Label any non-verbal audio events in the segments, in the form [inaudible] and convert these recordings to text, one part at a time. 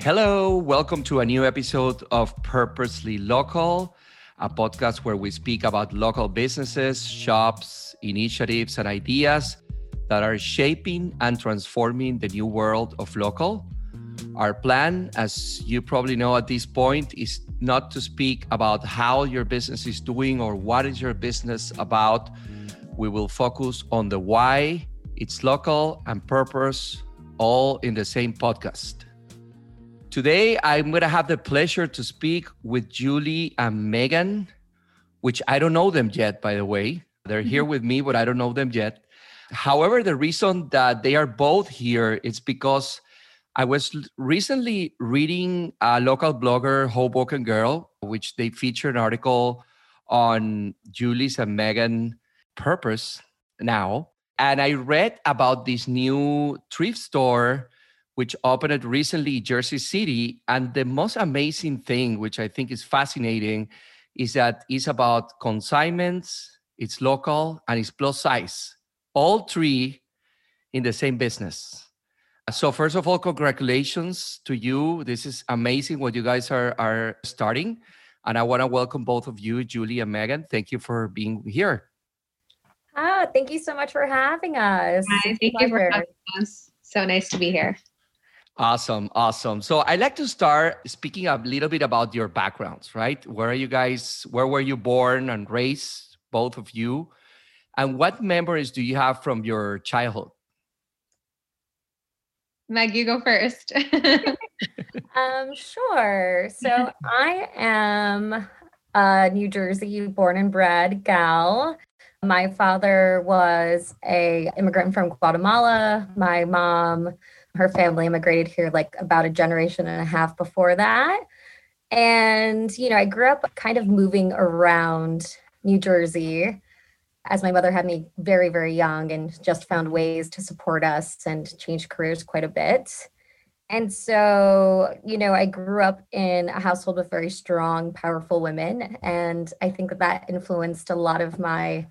Hello, welcome to a new episode of Purposely Local, a podcast where we speak about local businesses, shops, initiatives, and ideas that are shaping and transforming the new world of local. Our plan, as you probably know at this point, is not to speak about how your business is doing or what is your business about. We will focus on the why, its local, and purpose, all in the same podcast. Today, I'm going to have the pleasure to speak with Julie and Megan, which I don't know them yet, by the way. They're here mm-hmm. with me, but I don't know them yet. However, the reason that they are both here is because I was recently reading a local blogger, Hoboken Girl, which they featured an article on Julie's and Megan purpose now. And I read about this new thrift store which opened recently in Jersey City. And the most amazing thing, which I think is fascinating, is that it's about consignments, it's local, and it's plus size. All three in the same business. So first of all, congratulations to you. This is amazing what you guys are are starting. And I want to welcome both of you, Julie and Megan. Thank you for being here. Ah, thank you so much for having us. Hi, thank you for having us. So nice to be here. Awesome, awesome. So I'd like to start speaking a little bit about your backgrounds, right? Where are you guys? Where were you born and raised, both of you? And what memories do you have from your childhood? Meg, you go first. [laughs] um, sure. So I am a New Jersey born and bred gal. My father was a immigrant from Guatemala. My mom her family immigrated here like about a generation and a half before that. And, you know, I grew up kind of moving around New Jersey as my mother had me very, very young and just found ways to support us and change careers quite a bit. And so, you know, I grew up in a household with very strong, powerful women. And I think that that influenced a lot of my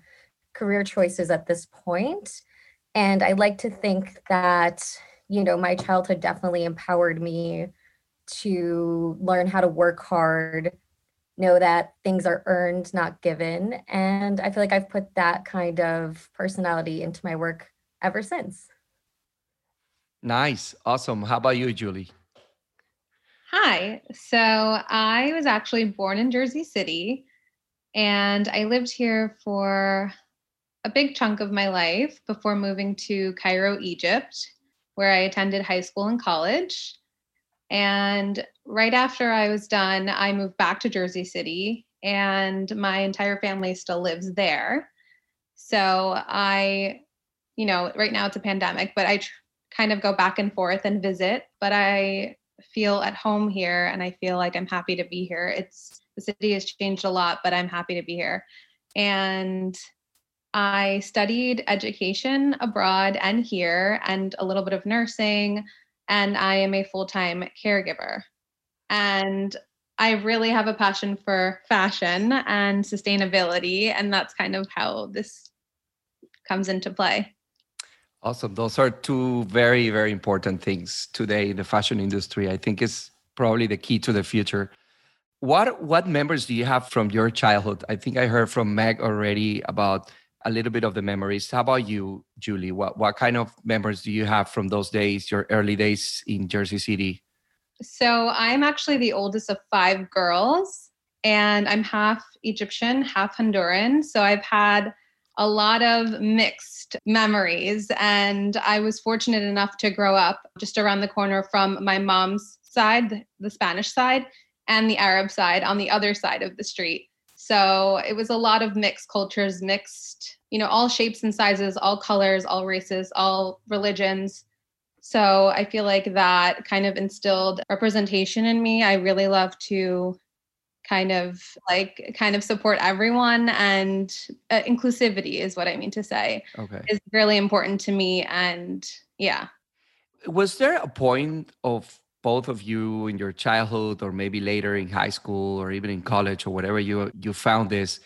career choices at this point. And I like to think that you know, my childhood definitely empowered me to learn how to work hard, know that things are earned, not given. And I feel like I've put that kind of personality into my work ever since. Nice. Awesome. How about you, Julie? Hi. So I was actually born in Jersey City and I lived here for a big chunk of my life before moving to Cairo, Egypt where I attended high school and college. And right after I was done, I moved back to Jersey City, and my entire family still lives there. So I, you know, right now it's a pandemic, but I tr- kind of go back and forth and visit, but I feel at home here and I feel like I'm happy to be here. It's the city has changed a lot, but I'm happy to be here. And I studied education abroad and here, and a little bit of nursing, and I am a full time caregiver. And I really have a passion for fashion and sustainability, and that's kind of how this comes into play. Awesome. Those are two very, very important things today in the fashion industry. I think is probably the key to the future. What what memories do you have from your childhood? I think I heard from Meg already about a little bit of the memories. How about you, Julie? What what kind of memories do you have from those days, your early days in Jersey City? So I'm actually the oldest of five girls, and I'm half Egyptian, half Honduran. So I've had a lot of mixed memories, and I was fortunate enough to grow up just around the corner from my mom's side, the Spanish side, and the Arab side on the other side of the street. So it was a lot of mixed cultures, mixed, you know, all shapes and sizes, all colors, all races, all religions. So I feel like that kind of instilled representation in me. I really love to kind of like kind of support everyone and uh, inclusivity is what I mean to say. Okay. Is really important to me and yeah. Was there a point of both of you in your childhood or maybe later in high school or even in college or whatever you you found this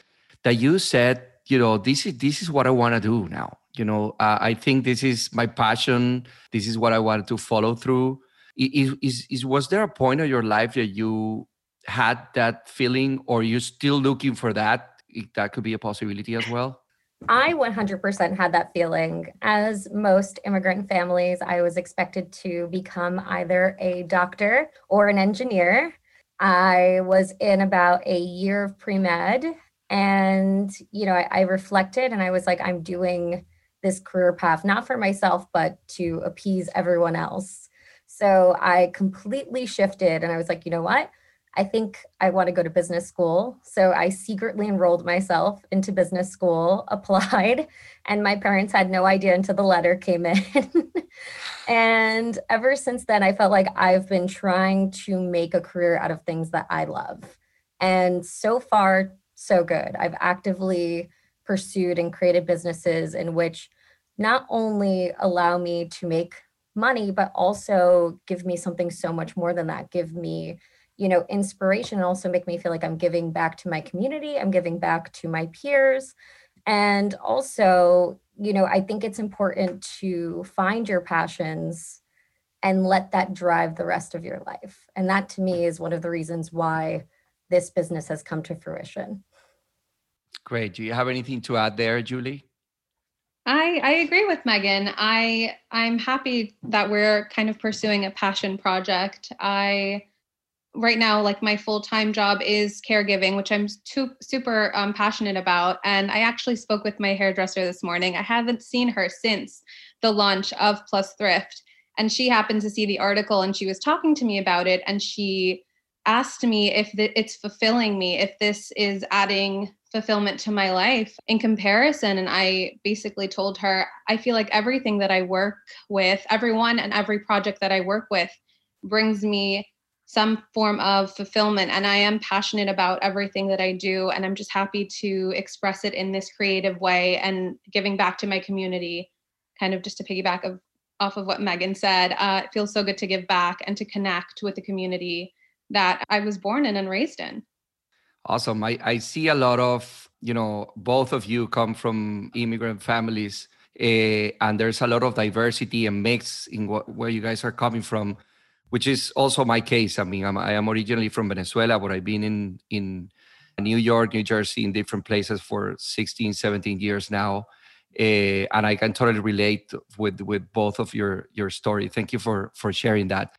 that you said you know this is this is what i want to do now you know uh, i think this is my passion this is what i wanted to follow through Is, is, is was there a point of your life that you had that feeling, or you're still looking for that? That could be a possibility as well. I 100% had that feeling. As most immigrant families, I was expected to become either a doctor or an engineer. I was in about a year of pre med. And, you know, I, I, reflected and I was like, I'm doing this career path, not for myself, but to appease everyone else. So I completely shifted and I was like, you know what? I think I want to go to business school. So I secretly enrolled myself into business school, [laughs] applied, and my parents had no idea until the letter came in. [laughs] and ever since then, I felt like I've been trying to make a career out of things that I love. And so far, so good. I've actively pursued and created businesses in which not only allow me to make money, but also give me something so much more than that, give me you know inspiration and also make me feel like i'm giving back to my community i'm giving back to my peers. And also you know i think it's important to find your passions and let that drive the rest of your life. And that to me is one of the reasons why this business has come to fruition. Great. Do you have anything to add there julie? I, I agree with Megan. I I'm happy that we're kind of pursuing a passion project. I right now like my full-time job is caregiving which i'm too, super um, passionate about and i actually spoke with my hairdresser this morning. I haven't seen her since the launch of plus thrift and she happened to see the article and she was talking to me about it and she asked me if the, it's fulfilling me if this is adding fulfillment to my life in comparison and i basically told her i feel like everything that i work with everyone and every project that i work with brings me some form of fulfillment. And i am passionate about everything that i do and i'm just happy to express it in this creative way and giving back to my community kind of just to piggyback of, off of what megan said uh, it feels so good to give back and to connect with the community that i was born in and raised in. Awesome. I, I see a lot of you know both of you come from immigrant families uh, and there's a lot of diversity and mix in what, where you guys are coming from which is also my case. I mean, I'm, I am originally from Venezuela, but I've been in in New York, New Jersey, in different places for 16, 17 years now. Uh, and I can totally relate with with both of your your story. Thank you for for sharing that.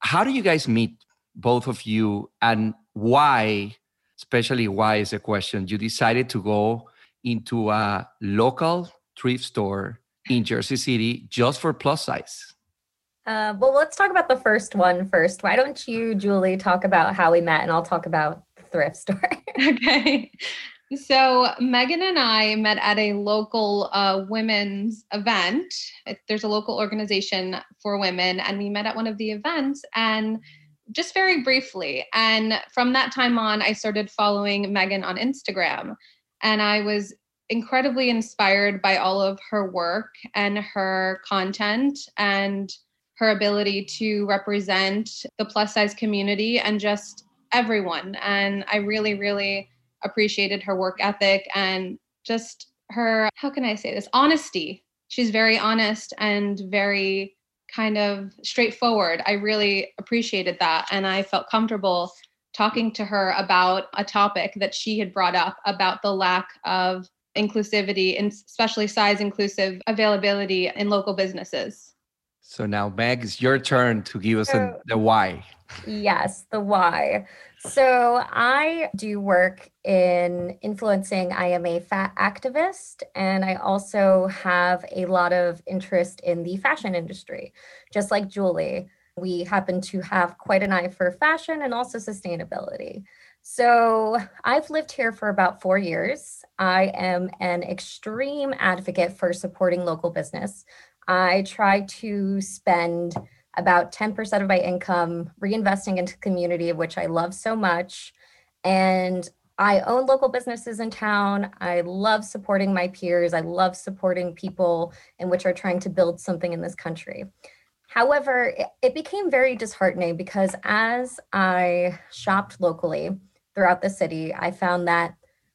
How do you guys meet, both of you, and why? Especially why is a question. You decided to go into a local thrift store in Jersey City just for plus size. Uh, well, let's talk about the first one first. Why don't you, Julie, talk about how we met and I'll talk about the thrift store. [laughs] okay. So, Megan and I met at a local uh, women's event. There's a local organization for women, and we met at one of the events and just very briefly. And from that time on, I started following Megan on Instagram. And I was incredibly inspired by all of her work and her content and her ability to represent the plus size community and just everyone. And I really, really appreciated her work ethic and just her, how can I say this, honesty. She's very honest and very kind of straightforward. I really appreciated that. And I felt comfortable talking to her about a topic that she had brought up about the lack of inclusivity and especially size inclusive availability in local businesses. So now, Meg, it's your turn to give us so, a, the why. Yes, the why. So I do work in influencing. I am a fat activist, and I also have a lot of interest in the fashion industry, just like Julie. We happen to have quite an eye for fashion and also sustainability. So I've lived here for about four years. I am an extreme advocate for supporting local business. I try to spend about 10% of my income reinvesting into community, which I love so much. And I own local businesses in town. I love supporting my peers. I love supporting people in which are trying to build something in this country. However, it became very disheartening because as I shopped locally throughout the city, I found that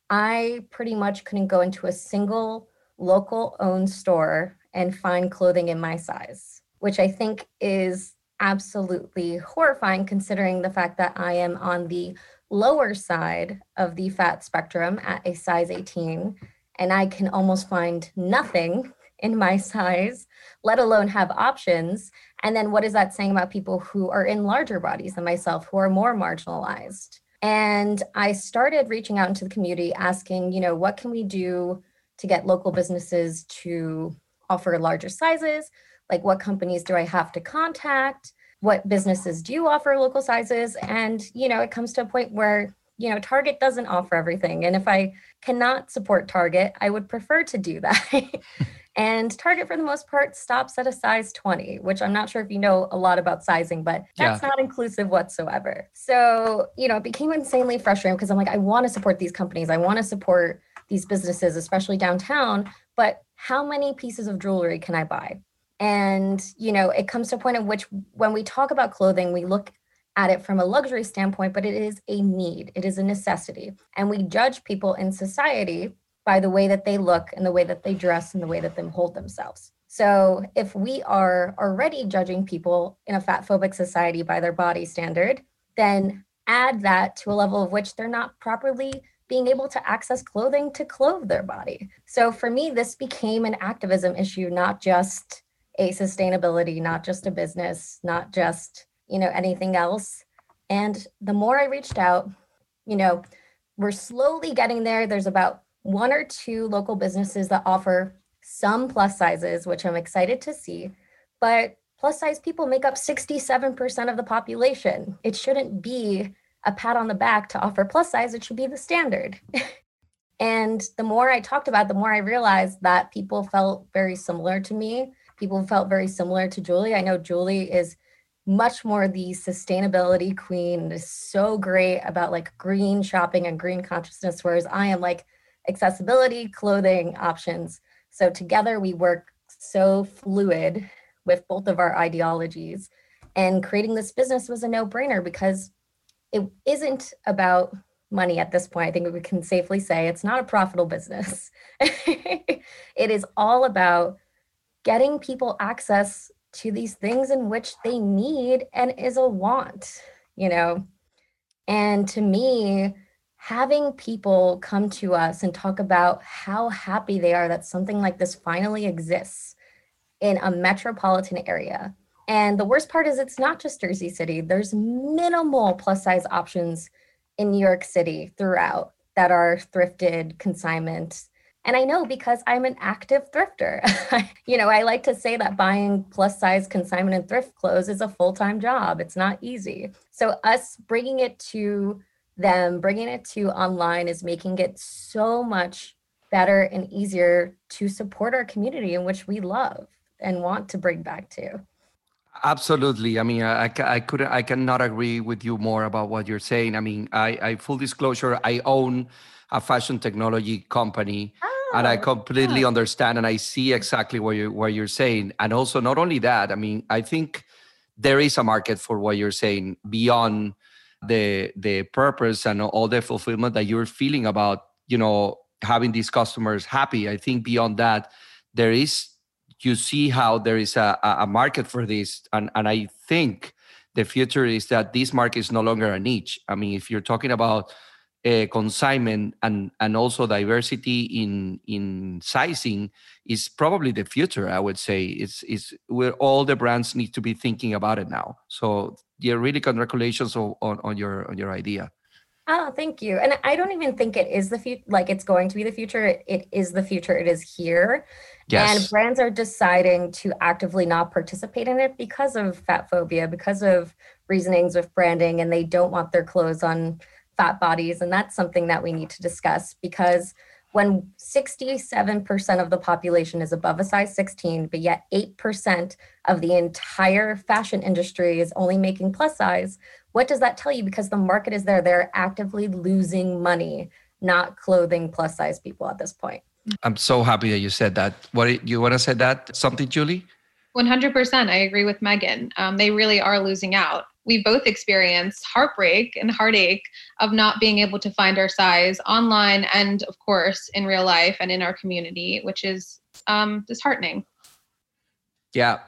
I pretty much couldn't go into a single local owned store and find clothing in my size, which I think is absolutely horrifying considering the fact that I am on the lower side of the fat spectrum at a size 18 and I can almost find nothing [laughs] in my size, let alone have options. And then what is that saying about people who are in larger bodies than myself, who are more marginalized? And I started reaching out into the community asking, you know, what can we do to get local businesses to offer larger sizes? Like, what companies do I have to contact? What businesses do offer local sizes? And, you know, it comes to a point where, you know, Target doesn't offer everything. And if I cannot support Target, I would prefer to do that. [laughs] and Target, for the most part, stops at a size 20, which I'm not sure if you know a lot about sizing, but that's yeah. not inclusive whatsoever. So, you know, it became insanely frustrating because I'm like, I want to support these companies. I want to support these businesses, especially downtown, but how many pieces of jewelry can I buy? And, you know, it comes to a point at which when we talk about clothing, we look at it from a luxury standpoint, but it is a need, it is a necessity. And we judge people in society by the way that they look and the way that they dress and the way that they hold themselves. So if we are already judging people in a fat phobic society by their body standard, then add that to a level of which they're not properly being able to access clothing to clothe their body. So for me, this became an activism issue, not just a sustainability, not just a business, not just, you know, anything else. And the more I reached out, you know, we're slowly getting there. There's about one or two local businesses that offer some plus sizes, which I'm excited to see. But plus size people make up 67% of the population. It shouldn't be a pat on the back to offer plus size, it should be the standard. [laughs] and the more I talked about, it, the more I realized that people felt very similar to me. People felt very similar to Julie. I know Julie is much more the sustainability queen is so great about like green shopping and green consciousness, whereas I am like accessibility, clothing options. So together we work so fluid with both of our ideologies. And creating this business was a no brainer because it isn't about money at this point. I think we can safely say it's not a profitable business. [laughs] it is all about getting people access to these things in which they need and is a want, you know. And to me, having people come to us and talk about how happy they are that something like this finally exists in a metropolitan area and the worst part is it's not just Jersey City. There's minimal plus size options in New York City throughout that are thrifted, consignment. And I know because I'm an active thrifter. [laughs] you know, I like to say that buying plus size consignment and thrift clothes is a full time job. It's not easy. So, us bringing it to them, bringing it to online is making it so much better and easier to support our community in which we love and want to bring back to. Absolutely. I mean, I, I could I cannot agree with you more about what you're saying. I mean, I, I full disclosure, I own a fashion technology company, oh, and I oh, completely yeah. understand and I see exactly what you what you're saying. And also, not only that, I mean, I think there is a market for what you're saying beyond the the purpose and all the fulfillment that you're feeling about, you know, having these customers happy. I think beyond that, there is you see how there is a, a market for this. And, and I think the future is that this market is no longer a niche. I mean, if you're talking about a consignment and and also diversity in in sizing is probably the future i would say it's is where all the brands need to be thinking about it now so yeah really congratulations on on your on your idea Oh, thank you. And I don't even think it is the future, like it's going to be the future. It, it is the future. It is here. Yes. And brands are deciding to actively not participate in it because of fat phobia, because of reasonings with branding, and they don't want their clothes on fat bodies. And that's something that we need to discuss because when 67% of the population is above a size 16, but yet 8% of the entire fashion industry is only making plus size, what does that tell you? Because the market is there, they're actively losing money, not clothing plus size people at this point. I'm so happy that you said that. What you want to say that something, Julie? 100%. I agree with Megan. Um, they really are losing out. We both experienced heartbreak and heartache of not being able to find our size online and, of course, in real life and in our community, which is um, disheartening. Yeah.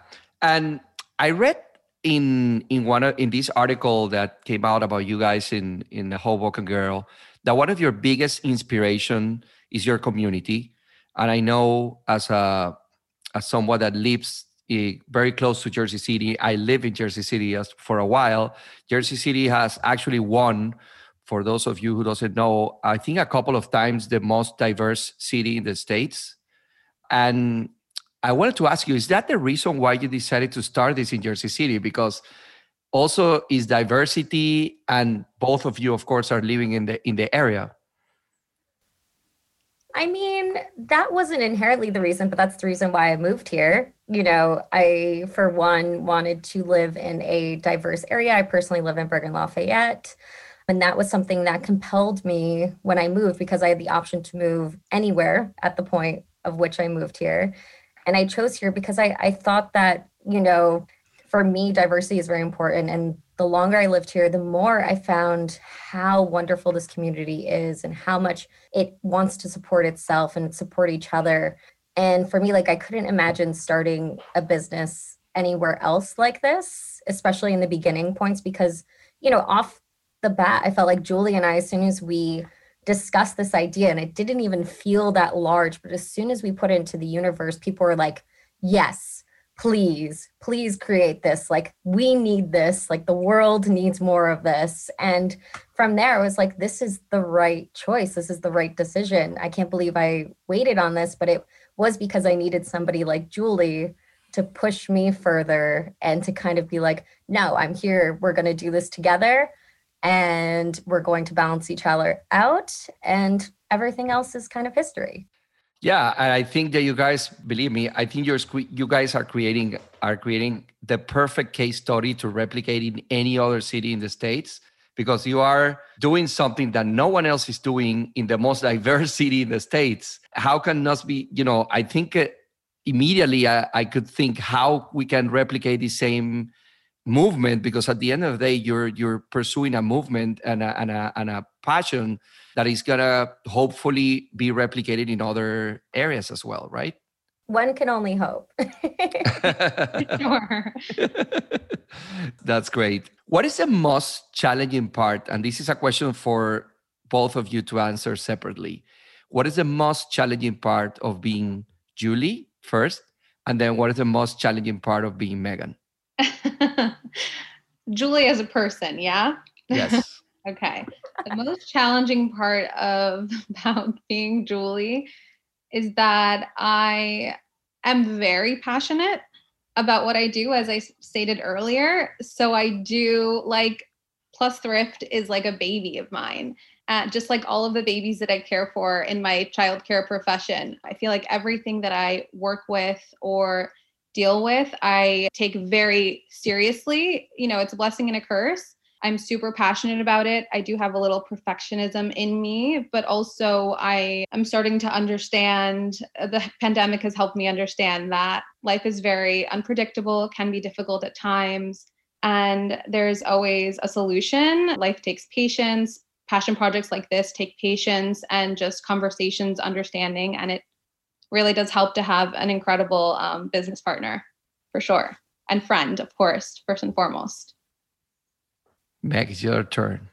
And I read in in one of, in this article that came out about you guys in in the Hoboken Girl that one of your biggest inspiration is your community, and I know as a as someone that lives eh, very close to Jersey City, I live in Jersey City for a while. Jersey City has actually won for those of you who doesn't know, I think a couple of times the most diverse city in the states. And I wanted to ask you, is that the reason why you decided to start this in Jersey City? Because also is diversity and both of you of course are living in the in the area. I mean, that wasn't inherently the reason, but that's the reason why I moved here. You know, I, for one, wanted to live in a diverse area. I personally live in Bergen Lafayette. And that was something that compelled me when I moved because I had the option to move anywhere at the point of which I moved here. And I chose here because I, I thought that, you know, for me, diversity is very important. And the longer I lived here, the more I found how wonderful this community is and how much it wants to support itself and support each other. And for me, like, I couldn't imagine starting a business anywhere else like this, especially in the beginning points, because, you know, off the bat, I felt like Julie and I, as soon as we discussed this idea, and it didn't even feel that large, but as soon as we put it into the universe, people were like, yes, please, please create this. Like, we need this. Like, the world needs more of this. And from there, it was like, this is the right choice. This is the right decision. I can't believe I waited on this, but it was because I needed somebody like Julie to push me further and to kind of be like, no, I'm here. We're going to do this together and we're going to balance each other out and everything else is kind of history. Yeah and i think that you guys believe me i think you're you guys are creating are creating the perfect case study to replicate in any other city in the states because you are doing something that no one else is doing in the most diverse [laughs] city in the states. How can us be you know i think uh, immediately I, I could think how we can replicate the same movement because at the end of the day you're you're pursuing a movement and a, and a, and a passion that is gonna hopefully be replicated in other areas as well right? One can only hope. Sure [laughs] [laughs] that's great. What is the most challenging part and this is a question for both of you to answer separately. What is the most challenging part of being julie first and then what is the most challenging part of being megan [laughs] Julie as a person, yeah? Yes. [laughs] okay. The most challenging part of [laughs] about being Julie is that I am very passionate about what I do, as I stated earlier. So I do like Plus Thrift is like a baby of mine. Uh, just like all of the babies that I care for in my childcare profession. I feel like everything that I work with or deal with, I take very seriously. You know, it's a blessing and a curse. I'm super passionate about it. I do have a little perfectionism in me, but also I am starting to understand uh, the pandemic has helped me understand that life is very unpredictable, can be difficult at times, and there's always a solution. Life takes patience. Passion projects like this take patience and just conversations, understanding, and it really does help to have an incredible um, business partner for sure. And friend of course first and foremost. Meg it's your turn.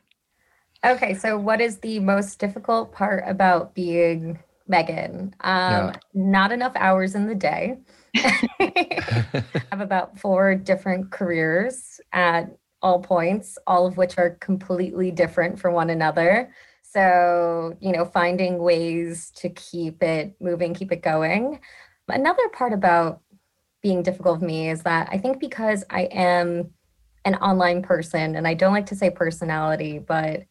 Okay so what is the most difficult part about being megan? Um, not enough hours in the day. I [laughs] have about four different careers at all points all of which are completely different from one another so, you know, finding ways to keep it moving, keep it going. Another part about being difficult for me is that I think because I am an online person, and I don't like to say personality, but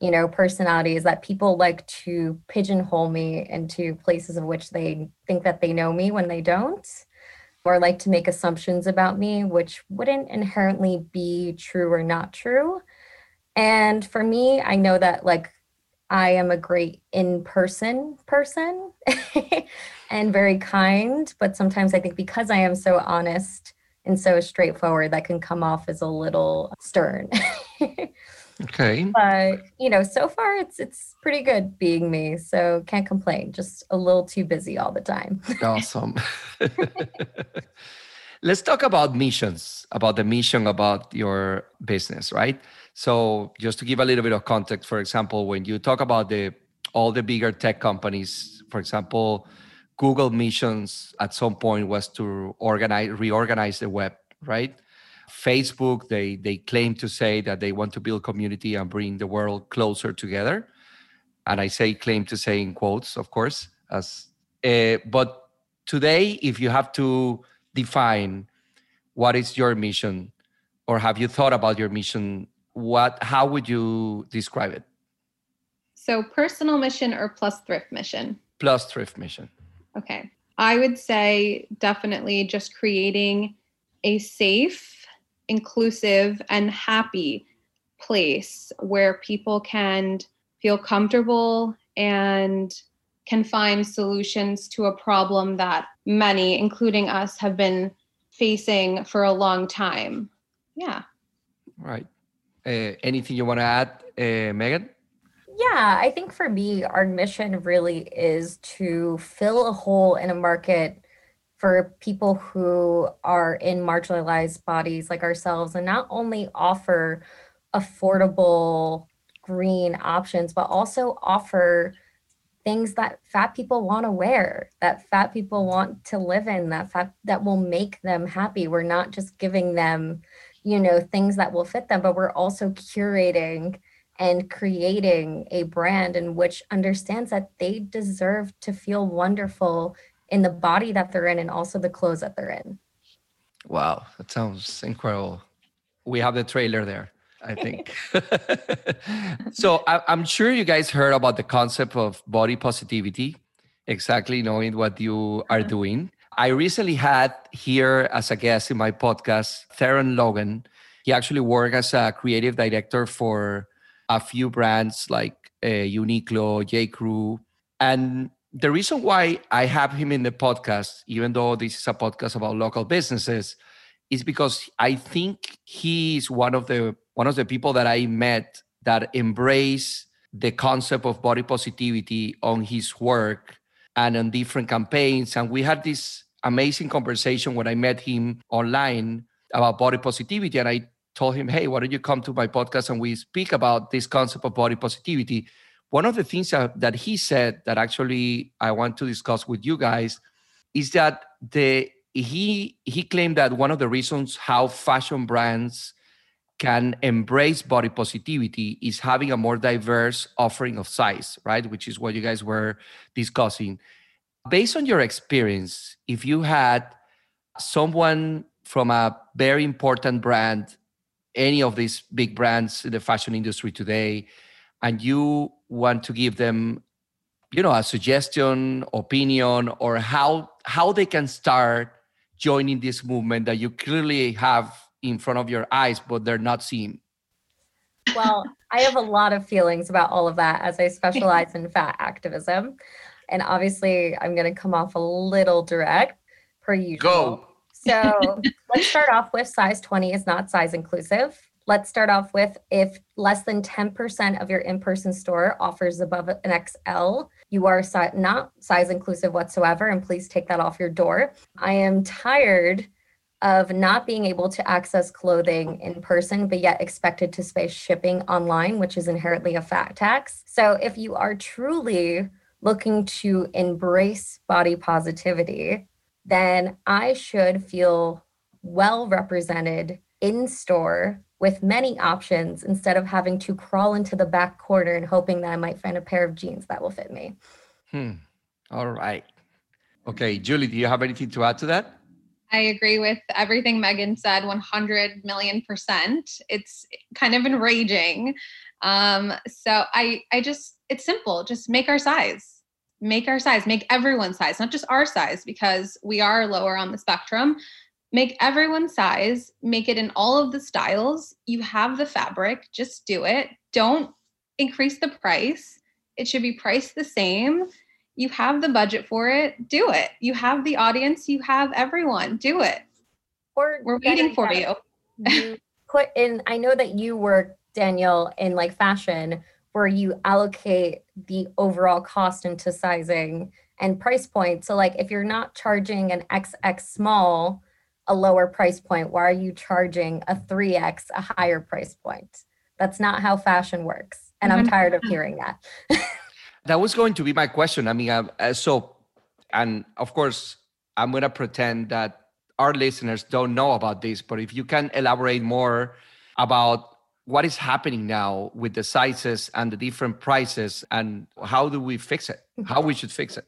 you know, personality is that people like to pigeonhole me into places of which they think that they know me when they don't, or like to make assumptions about me, which wouldn't inherently be true or not true. And for me, I know that like I am a great in person person [laughs] and very kind. But sometimes I think because I am so honest and so straightforward, that can come off as a little stern. [laughs] okay. But you know, so far it's it's pretty good being me. So can't complain. Just a little too busy all the time. awesome. [laughs] let's talk about missions, about the mission about your business, right? So just to give a little bit of context, for example, when you talk about the all the bigger tech companies, for example, Google missions at some point was to organize reorganize the web, right? Facebook, they they claim to say that they want to build community and bring the world closer together. And I say claim to say in quotes, of course, as uh, but today, if you have to define what is your mission, or have you thought about your mission, what how would you describe it? So personal mission or plus thrift mission? Plus thrift mission. Okay. I would say definitely just creating a safe, inclusive, and happy place where people can feel comfortable and can find solutions to a problem that many, including us, have been facing for a long time. Yeah. Right. Uh, anything you want to add, uh, Megan? Yeah, I think for me, our mission really is to fill a hole in a market for people who are in marginalized bodies like ourselves and not only offer affordable green options, but also offer things that fat people want to wear, that fat people want to live in, that fat that will make them happy. We're not just giving them, you know, things that will fit them, but we're also curating and creating a brand in which understands that they deserve to feel wonderful in the body that they're in and also the clothes that they're in. Wow, that sounds incredible. We have the trailer there, I think. [laughs] so I, am sure you guys heard about the concept of body positivity, exactly knowing what you are doing. I recently had here as a guest in my podcast, Theron Logan. He actually worked as a creative director for a few brands like uh, Uniqlo, J. Crew. And the reason why I have him in the podcast, even though this is a podcast about local businesses, is because I think he is one of the one of the people that I met that embrace the concept of body positivity on his work and on different campaigns. And we had this amazing conversation when I met him online about body positivity. And I told him, hey, why don't you come to my podcast and we speak about this concept of body positivity? One of the things that, he said that actually I want to discuss with you guys is that the he he claimed that one of the reasons how fashion brands can embrace body positivity is having a more diverse offering of size, right? Which is what you guys were discussing. Based on your experience, if you had someone from a very important brand any of these big brands in the fashion industry today and you want to give them you know a suggestion opinion or how how they can start joining this movement that you clearly have in front of your eyes but they're not seeing well i have a lot of feelings about all of that as i specialize in fat activism and obviously i'm going to come off a little direct per usual go so let's start off with size 20 is not size inclusive. Let's start off with if less than 10% of your in person store offers above an XL, you are si- not size inclusive whatsoever. And please take that off your door. I am tired of not being able to access clothing in person, but yet expected to pay shipping online, which is inherently a fat tax. So if you are truly looking to embrace body positivity, then I should feel well represented in store with many options instead of having to crawl into the back corner and hoping that I might find a pair of jeans that will fit me. Hmm. All right. Okay, Julie, do you have anything to add to that? I agree with everything Megan said 100 million percent. It's kind of enraging. Um, so I I just it's simple, just make our size make our size, make everyone's size, not just our size, because we are lower on the spectrum. Make everyone's size, make it in all of the styles. You have the fabric, just do it. Don't increase the price. It should be priced the same. You have the budget for it, do it. You have the audience, you have everyone, do it. Or we're waiting for you. [laughs] you put in, I know that you work, Daniel, in like fashion where you allocate the overall cost into sizing and price point. So, like, if you're not charging an XX small a lower price point? Why are you charging a 3x a higher price point? That's not how fashion works. And I'm mm-hmm. tired of hearing that. [laughs] that was going to be my question. I mean, uh, so, and of course, I'm going to pretend that our listeners don't know about this, but if you can elaborate more about what is happening now with the sizes and the different prices and how do we fix it? How we should fix it?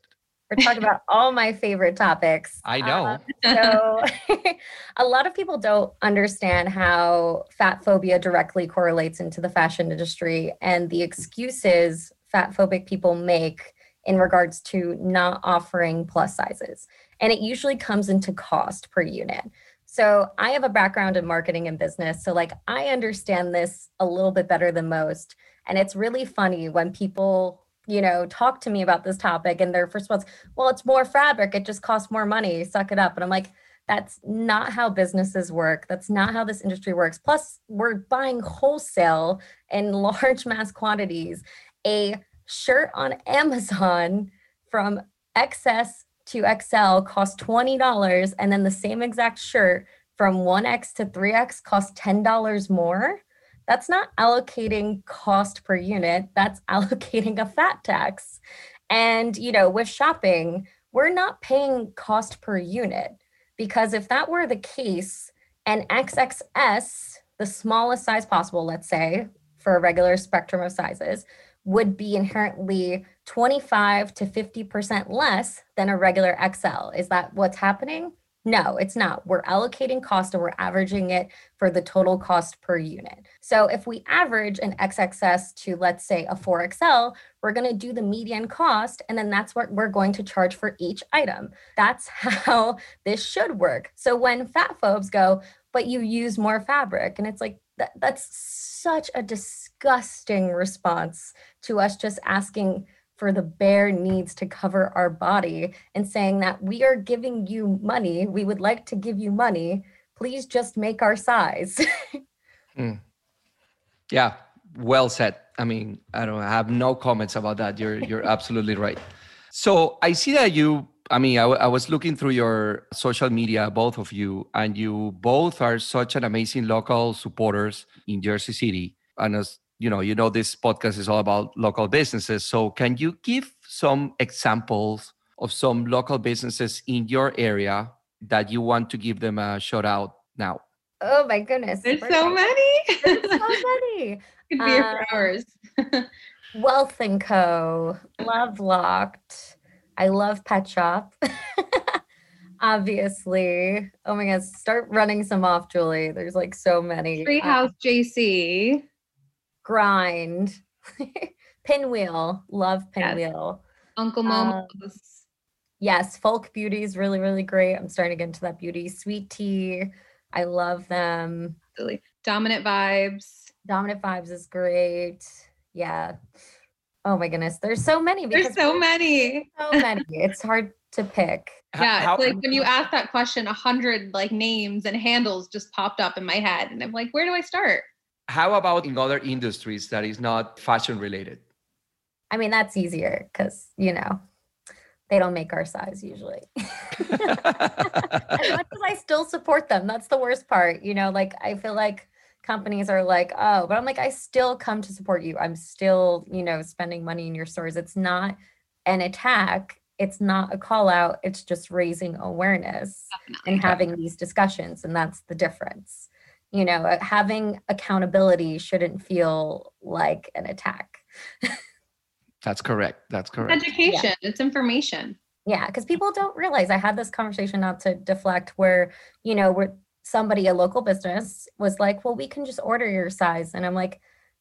We're talking about [laughs] all my favorite topics. I know. Uh, so, [laughs] a lot of people don't understand how fat phobia directly correlates into the fashion industry and the excuses fat phobic people make in regards to not offering plus sizes. And it usually comes into cost per unit. So I have a background in marketing and business. So, like, I understand this a little bit better than most. And it's really funny when people you know, talk to me about this topic and their response, well, it's more fabric. It just costs more money. Suck it up. And I'm like, that's not how businesses work. That's not how this industry works. Plus, we're buying wholesale in [laughs] large mass quantities. A shirt on Amazon from XS to XL costs $20. And then the same exact shirt from 1X to 3X costs $10 more that's not allocating cost per unit, that's [laughs] allocating a fat tax. And, you know, with shopping, we're not paying cost per unit because if that were the case, an XXS, the smallest size possible, let's say, for a regular spectrum of sizes, would be inherently 25 to 50% less than a regular XL. Is that what's happening? No, it's not. We're allocating cost and we're averaging it for the total cost per unit. So if we average an XXS to, let's say, a 4XL, we're going to do the median cost, and then that's what we're going to charge for each item. That's [laughs] how this should work. So when fat phobes go, but you use more fabric, and it's like, that, that's such a disgusting response to us just asking for the bare needs to cover our body and saying that we are giving you money. We would like to give you money. Please just make our size. [laughs] mm. Yeah, well said. I mean, I don't I have no comments about that. You're you're absolutely right. So I see that you. I mean, I, I was looking through your social media, both of you, and you both are such an amazing local supporters in Jersey City. And as you know you know this podcast is all about local businesses. So can you give some examples of some local businesses in your area that you want to give them a shout out now? Oh my goodness. There's so many. there's so [laughs] many. Could be um, for hours. [laughs] Wealth and co. Love locked i love pet shop [laughs] obviously oh my god start running some off julie there's like so many treehouse um, jc grind, [laughs] pinwheel, love pinwheel. Yes. Uncle. Um, yes, folk beauty is really, really great. I'm starting to get into that beauty. Sweet tea. I love them. Really. Dominant vibes. Dominant vibes is great. Yeah. Oh my goodness. There's so many. There's so many. So many. it's hard to pick. Yeah, How, it's like when you ask that question, a hundred like names and handles just popped up in my head, and I'm like, where do I start? How about in other industries that is not fashion related? I mean, that's easier because, you know, they don't make our size usually. [laughs] as much as I still support them, that's the worst part. You know, like I feel like companies are like, oh, but I'm like, I still come to support you. I'm still, you know, spending money in your stores. It's not an attack. It's not a call out. It's just raising awareness Definitely. and having these discussions. And that's the difference you know uh, having accountability shouldn't feel like an attack that's correct that's correct education yeah. it's information yeah because people don't realize i had this conversation not to deflect where you know where somebody a local business was like well we can just order your size and i'm like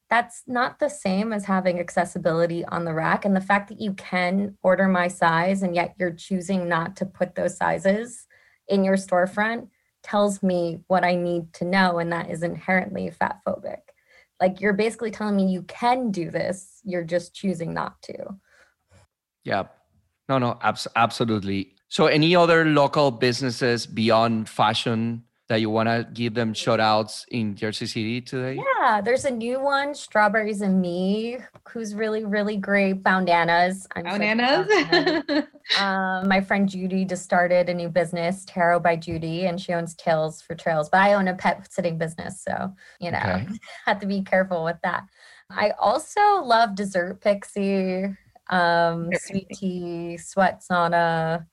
that's not the same as having accessibility on the rack and the fact that you can order my size and yet you're choosing not to put those sizes in your storefront tells me what I need to know, and that is inherently fat phobic. Like you're basically telling me you can do this, you're just choosing not to. Yeah. No, no, abs- absolutely. So, any other local businesses beyond fashion that you want to give them shout outs in Jersey City today? Yeah, there's a new one, Strawberries and Me, who's really, really great. Foundanas. I'm Foundanas. [laughs] um, my friend Judy just started a new business, Tarot by Judy, and she owns Tails for Trails. But I own a pet sitting business. So, you know, okay. [laughs] have to be careful with that. I also love Dessert Pixie, um, Sweet Tea, Sweat Sauna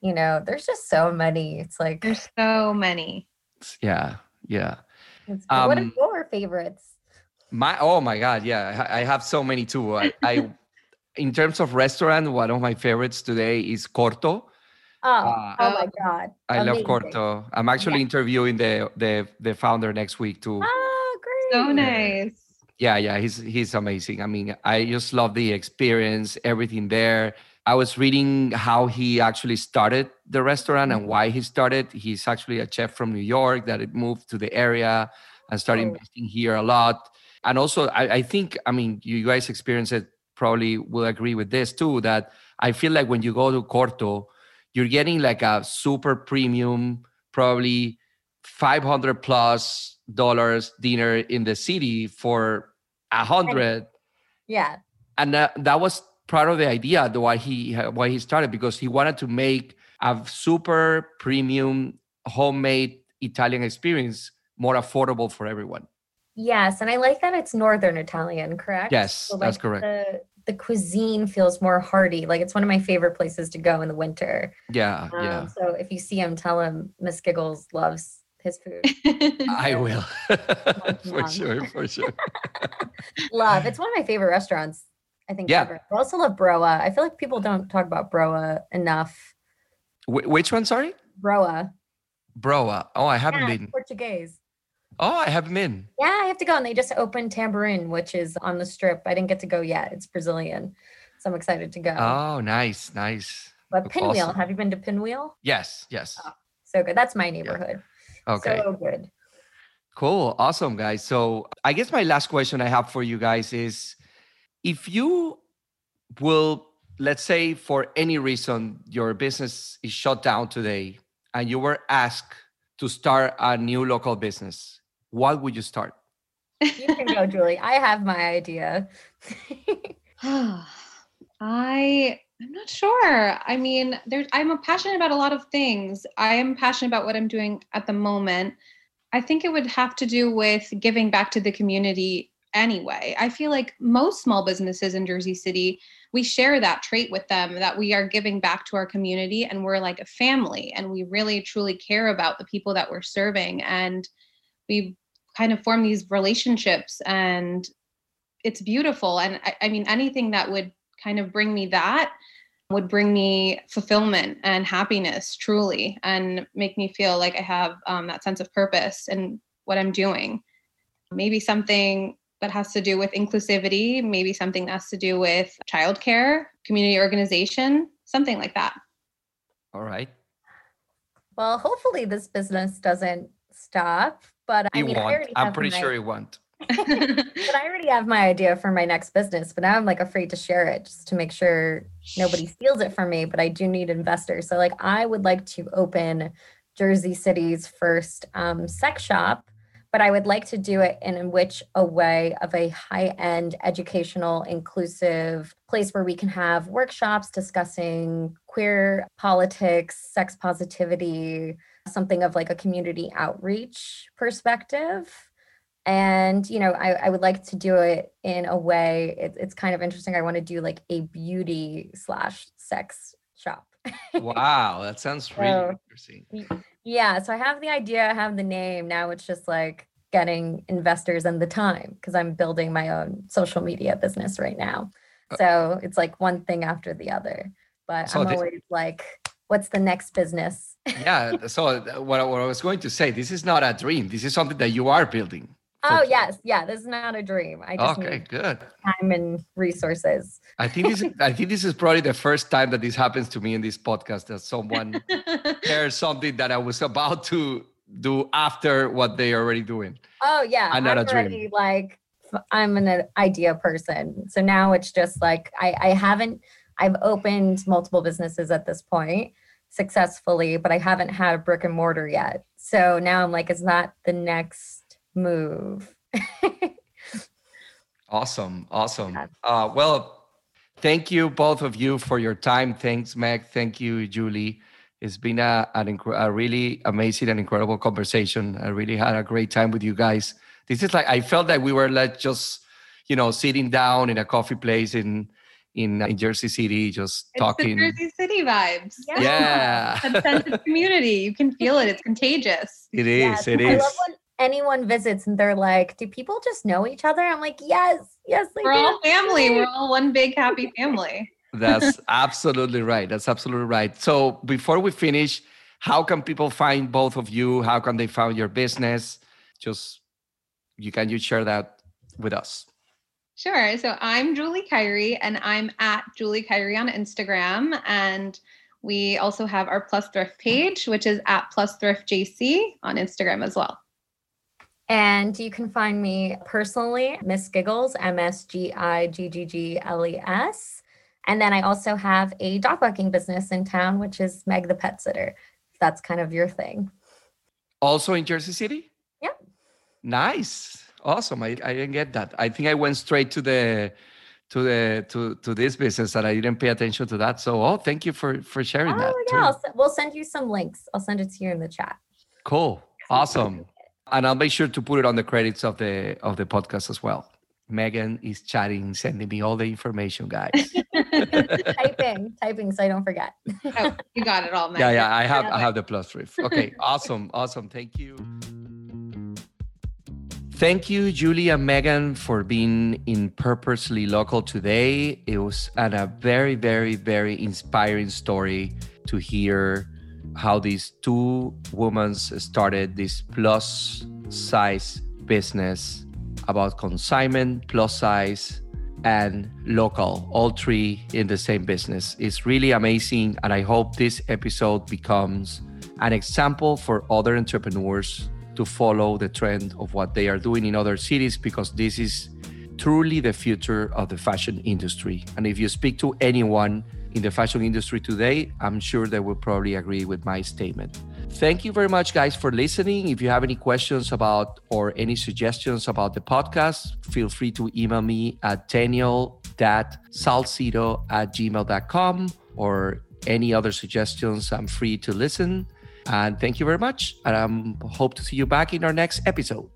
you know there's just so many it's like there's so many yeah yeah um, what are your favorites my oh my god yeah i have so many too i, I in terms of restaurant one of my favorites today is corto Oh, uh, oh my God. I Amazing. love Corto. I'm actually yeah. interviewing the, the the founder next week too. Oh, great. So nice. Yeah, yeah, he's he's amazing. I mean, I just love the experience, everything there. I was reading how he actually started the restaurant and mm-hmm. why he started. He's actually a chef from New York that moved to the area and started oh. investing here a lot. And also, I, I think, I mean, you guys experience it probably will agree with this too, that I feel like when you go to Corto, you're getting like a super premium, probably 500 plus dollars dinner in the city for a hundred. Yeah. And that, that was part of the idea why he why he started because he wanted to make a super premium homemade Italian experience more affordable for everyone. Yes, and I like that it's northern Italian, correct? Yes, so like that's correct. The, the cuisine feels more hearty. Like it's one of my favorite places to go in the winter. Yeah, um, yeah. So if you see him, tell him Miss Giggles loves his food. [laughs] I will, [laughs] for sure, for sure. [laughs] Love. It's one of my favorite restaurants I think. Yeah. I also love Broa. I feel like people don't talk about Broa enough. Wh- which one? Sorry. Broa. Broa. Oh, I haven't yeah, been. Portuguese. Oh, I haven't been. Yeah, I have to go. And they just opened Tamborim, which is on the strip. I didn't get to go yet. It's Brazilian. So I'm excited to go. Oh, nice, nice. But Pinwheel, awesome. have you been to Pinwheel? Yes, yes. Oh, so good. That's my neighborhood. Yeah. Okay. So good. Cool. Awesome, guys. So I guess my last question I have for you guys is if you will let's say for any reason your business is shut down today and you were asked to start a new local business what would you start? You can go julie. I have my idea. [sighs] I i'm not sure. I mean there's i'm passionate about a lot of things. I am passionate about what i'm doing at the moment. I think it would have to do with giving back to the community anyway. I feel like most small businesses in Jersey City, we share that trait with them that we are giving back to our community and we're like a family and we really truly care about the people that we're serving. And we kind of form these relationships and it's beautiful. And I, I mean, anything that would kind of bring me that would bring me fulfillment and happiness truly and make me feel like I have um, that sense of purpose and what I'm doing. Maybe something that has to do with inclusivity, maybe something that has to do with childcare, community organization, something like that. All right. Well, hopefully this business doesn't stop, but I mean, won't. I am pretty my, sure it won't. [laughs] but I already have my idea for my next business, but now I'm like afraid to share it just to make sure nobody steals it from me. But I do need investors. So, like, I would like to open Jersey City's first um, sex shop but I would like to do it in which a way of a high end, educational, inclusive place where we can have workshops discussing queer politics, sex positivity, something of like a community outreach perspective. And, you know, I, I would like to do it in a way, it, it's kind of interesting. I want to do like a beauty slash sex shop. [laughs] wow, that sounds really so, interesting. Yeah, so I have the idea, I have the name. Now it's just like getting investors and the time because I'm building my own social media business right now. Uh so it's like one thing after the other. But so I'm always this, like, what's the next business? yeah. So what, what I was going to say, this is not a dream. This is something that you are building. Oh yes, yeah. This is not a dream. I just okay, good time and resources. I think this. Is, [laughs] I think this is probably the first time that this happens to me in this podcast. That someone [laughs] shares something that I was about to do after what they are already doing. Oh yeah, I'm not I'm a dream. Like I'm an uh, idea person, so now it's just like I I haven't. I've opened multiple businesses at this point, successfully, but I haven't had a brick and mortar yet. So now I'm like, is that the next move? awesome. Awesome. Uh, well, thank you, both of you, for your time. Thanks, Meg. Thank you, Julie. It's been a, an inc- a really amazing and incredible conversation. I really had a great time with you guys. This is like, I felt that we were like just, you know, sitting down in a coffee place in, in, in Jersey City, just it's talking. Jersey City vibes. Yeah. yeah. [laughs] that sense of community. You can feel it. It's contagious. It is. Yes. It is. I love when anyone visits and they're like, "Do people just know each other?" I'm like, "Yes, yes, we're do. all family. We're [laughs] all one big happy family." That's absolutely right. That's absolutely right. So before we finish, how can people find both of you? How can they find your business? Just you can you share that with us? Sure. So I'm Julie Kyrie and I'm at Julie Kyrie on Instagram. And we also have our Plus Thrift page, which is at Plus Thrift JC on Instagram as well. And you can find me personally, Miss Giggles, M S G I G G G L E S. And then I also have a dog walking business in town, which is Meg the Pet Sitter. That's kind of your thing. Also in Jersey City? Yeah. Nice. Awesome. I, I didn't get that. I think I went straight to the to the to to this business and I didn't pay attention to that. So oh thank you for for sharing oh, that. Yeah, we'll send you some links. I'll send it to you in the chat. Cool. Awesome and I'll make sure to put it on the credits of the of the podcast as well. Megan is chatting, sending me all the information, guys. [laughs] [laughs] typing, typing, so I don't forget. oh, you got it all. Megan. [laughs] Yeah, yeah, I have, I have the plus three. Okay, awesome, awesome. Thank you. Thank you, Julie and Megan, for being in Purposely Local today. It was a very, very, very inspiring story to hear how these two women started this plus size business about consignment, plus size, and local, all three in the same business. It's really amazing. And I hope this episode becomes an example for other entrepreneurs to follow the trend of what they are doing in other cities because this is truly the future of the fashion industry. And if you speak to anyone in the fashion industry today, I'm sure they will probably agree with my statement. Thank you very much, guys, for listening. If you have any questions about or any suggestions about the podcast, feel free to email me at daniel.salcido at gmail.com or any other suggestions. I'm free to listen. And thank you very much. And I hope to see you back in our next episode.